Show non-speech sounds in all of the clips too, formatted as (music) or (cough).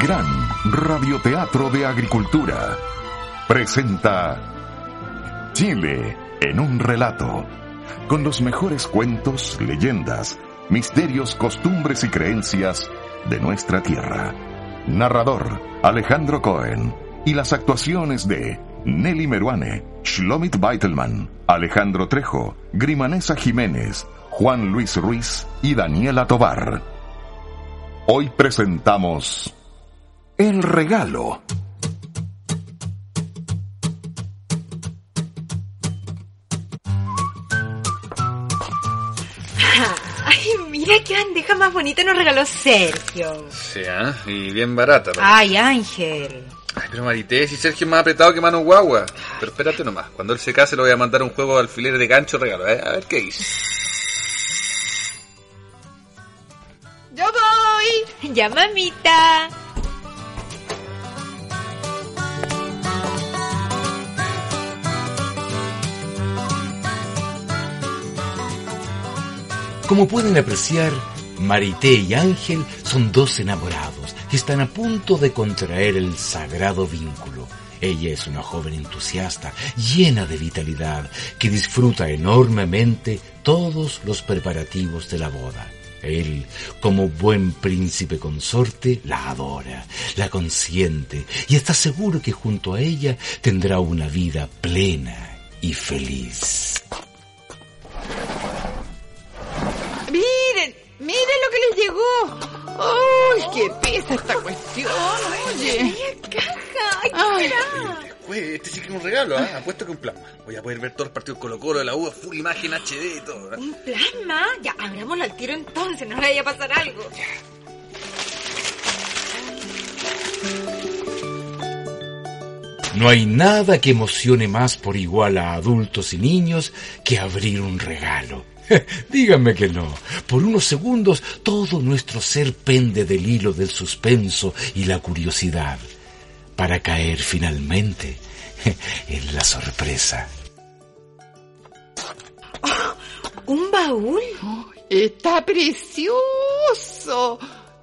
Gran radioteatro de agricultura presenta Chile en un relato, con los mejores cuentos, leyendas, misterios, costumbres y creencias de nuestra tierra. Narrador Alejandro Cohen y las actuaciones de Nelly Meruane, Shlomit Beitelman, Alejandro Trejo, Grimanesa Jiménez, Juan Luis Ruiz y Daniela Tobar. Hoy presentamos El Regalo. (laughs) Ay, mira qué bandeja más bonita nos regaló Sergio. Sí, ¿ah? y bien barata. ¿no? Ay, Ángel. Ay, pero Marité, si Sergio es más apretado que mano guagua. Pero espérate nomás, cuando él se case le voy a mandar un juego de alfileres de gancho regalo, ¿eh? A ver qué dice. Yo voy. Ya, mamita. Como pueden apreciar, Marité y Ángel son dos enamorados que están a punto de contraer el sagrado vínculo. Ella es una joven entusiasta, llena de vitalidad, que disfruta enormemente todos los preparativos de la boda. Él, como buen príncipe consorte, la adora, la consiente y está seguro que junto a ella tendrá una vida plena y feliz. ¡Uy, qué pesa esta cuestión! Oye. Caja. Ay, Ay. este sí que es un regalo, ¿ah? Apuesto que un plasma. Voy a poder ver todos los partidos Colo Colo de la U, full imagen HD y todo. ¿eh? Un plasma. Ya, abrámoslo al tiro entonces, no le vaya a pasar algo. No hay nada que emocione más por igual a adultos y niños que abrir un regalo. (laughs) Díganme que no. Por unos segundos todo nuestro ser pende del hilo del suspenso y la curiosidad, para caer finalmente (laughs) en la sorpresa. ¿Un baúl? Está precioso.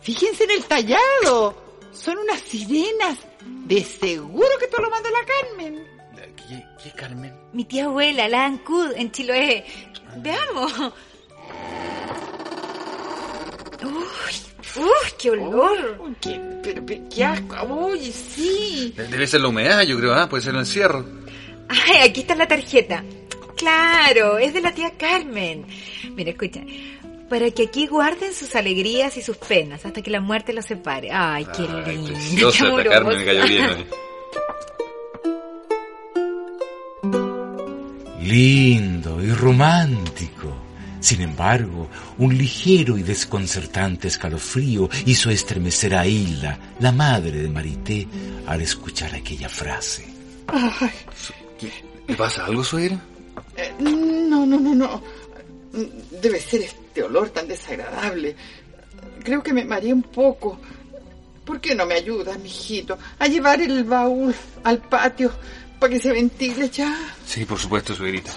Fíjense en el tallado. Son unas sirenas. De seguro que te lo mandó la Carmen. ¿Qué, qué Carmen? Mi tía abuela, la Ancud, en Chiloé. Veamos. Uy, uy, qué olor. Uy, qué, pero, pero qué asco. Oye, sí. Debe ser la humedad, yo creo, ¿ah? Puede ser el encierro. Ay, aquí está la tarjeta. Claro, es de la tía Carmen. Mira, escucha. Para que aquí guarden sus alegrías y sus penas hasta que la muerte los separe. Ay, qué Ay, lindo. preciosa (laughs) qué esta Carmen, me cayó bien. amorosa. ¿eh? Lindo y romántico. Sin embargo, un ligero y desconcertante escalofrío hizo estremecer a Hilda, la madre de Marité, al escuchar aquella frase. Ay, ¿Le pasa algo, suegra? eh, no, no, no, no. Debe ser este olor tan desagradable. Creo que me mareé un poco. ¿Por qué no me ayudas, mijito, a llevar el baúl al patio para que se ventile ya? Sí, por supuesto, suegrita.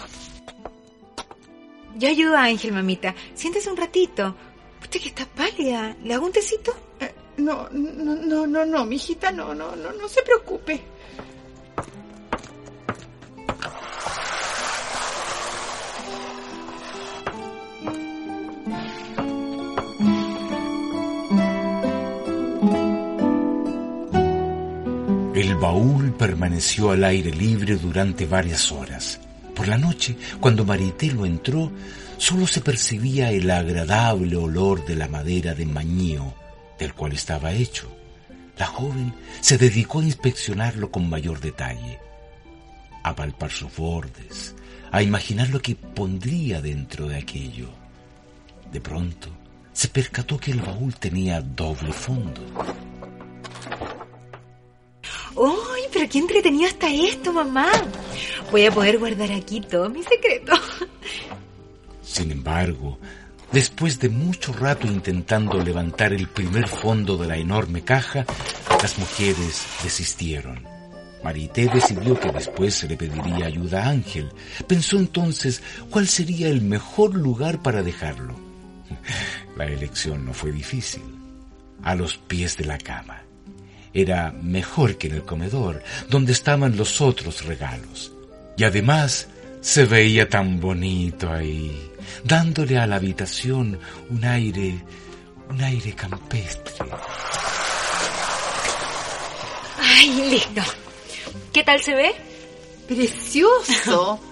Yo ayudo a Ángel, mamita. Siéntese un ratito. Usted que está pálida. ¿Le hago un tecito? Eh, No, no, no, no, no, mijita, no, no, no, no se preocupe. El baúl permaneció al aire libre durante varias horas. Por la noche, cuando Marité lo entró, solo se percibía el agradable olor de la madera de mañío del cual estaba hecho. La joven se dedicó a inspeccionarlo con mayor detalle, a palpar sus bordes, a imaginar lo que pondría dentro de aquello. De pronto, se percató que el baúl tenía doble fondo. ¡Uy, pero qué entretenido está esto, mamá! Voy a poder guardar aquí todos mis secretos. Sin embargo, después de mucho rato intentando levantar el primer fondo de la enorme caja, las mujeres desistieron. Marité decidió que después se le pediría ayuda a Ángel. Pensó entonces cuál sería el mejor lugar para dejarlo. La elección no fue difícil. A los pies de la cama. Era mejor que en el comedor, donde estaban los otros regalos. Y además se veía tan bonito ahí, dándole a la habitación un aire, un aire campestre. Ay, listo. ¿Qué tal se ve? Precioso. (laughs)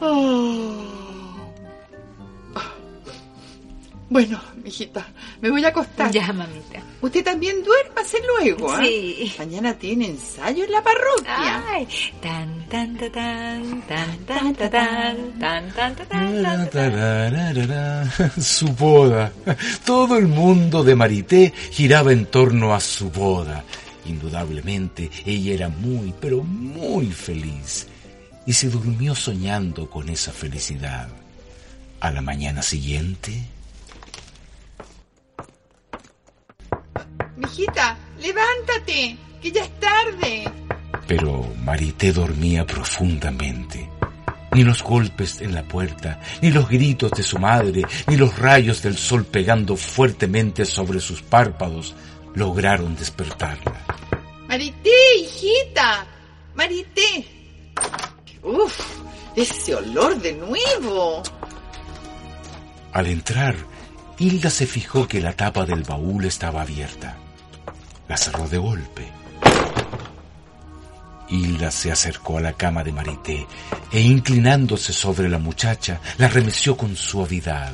Oh. Bueno, mijita, me voy a acostar. Ya, mamita. Usted también duérmase luego, ¿ah? Sí. Mañana tiene ensayo en la parroquia. Ay, tan tan ta, tan tan tan ta, tan tan tan ta, tan tan Su boda. Todo el mundo de Marité giraba en torno a su boda. Indudablemente ella era muy, pero muy feliz. Y se durmió soñando con esa felicidad. A la mañana siguiente... Mijita, levántate, que ya es tarde. Pero Marité dormía profundamente. Ni los golpes en la puerta, ni los gritos de su madre, ni los rayos del sol pegando fuertemente sobre sus párpados lograron despertarla. Marité, hijita. Marité. Uf, ese olor de nuevo. Al entrar, Hilda se fijó que la tapa del baúl estaba abierta. La cerró de golpe. Hilda se acercó a la cama de Marité e inclinándose sobre la muchacha, la remeció con suavidad.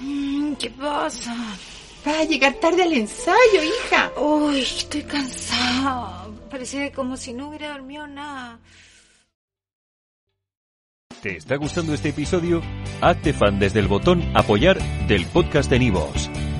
Mm, ¿Qué pasa? Va a llegar tarde al ensayo, hija. Uy, estoy cansada. Parece como si no hubiera dormido nada. ¿Te está gustando este episodio? Hazte fan desde el botón Apoyar del podcast de Nivos.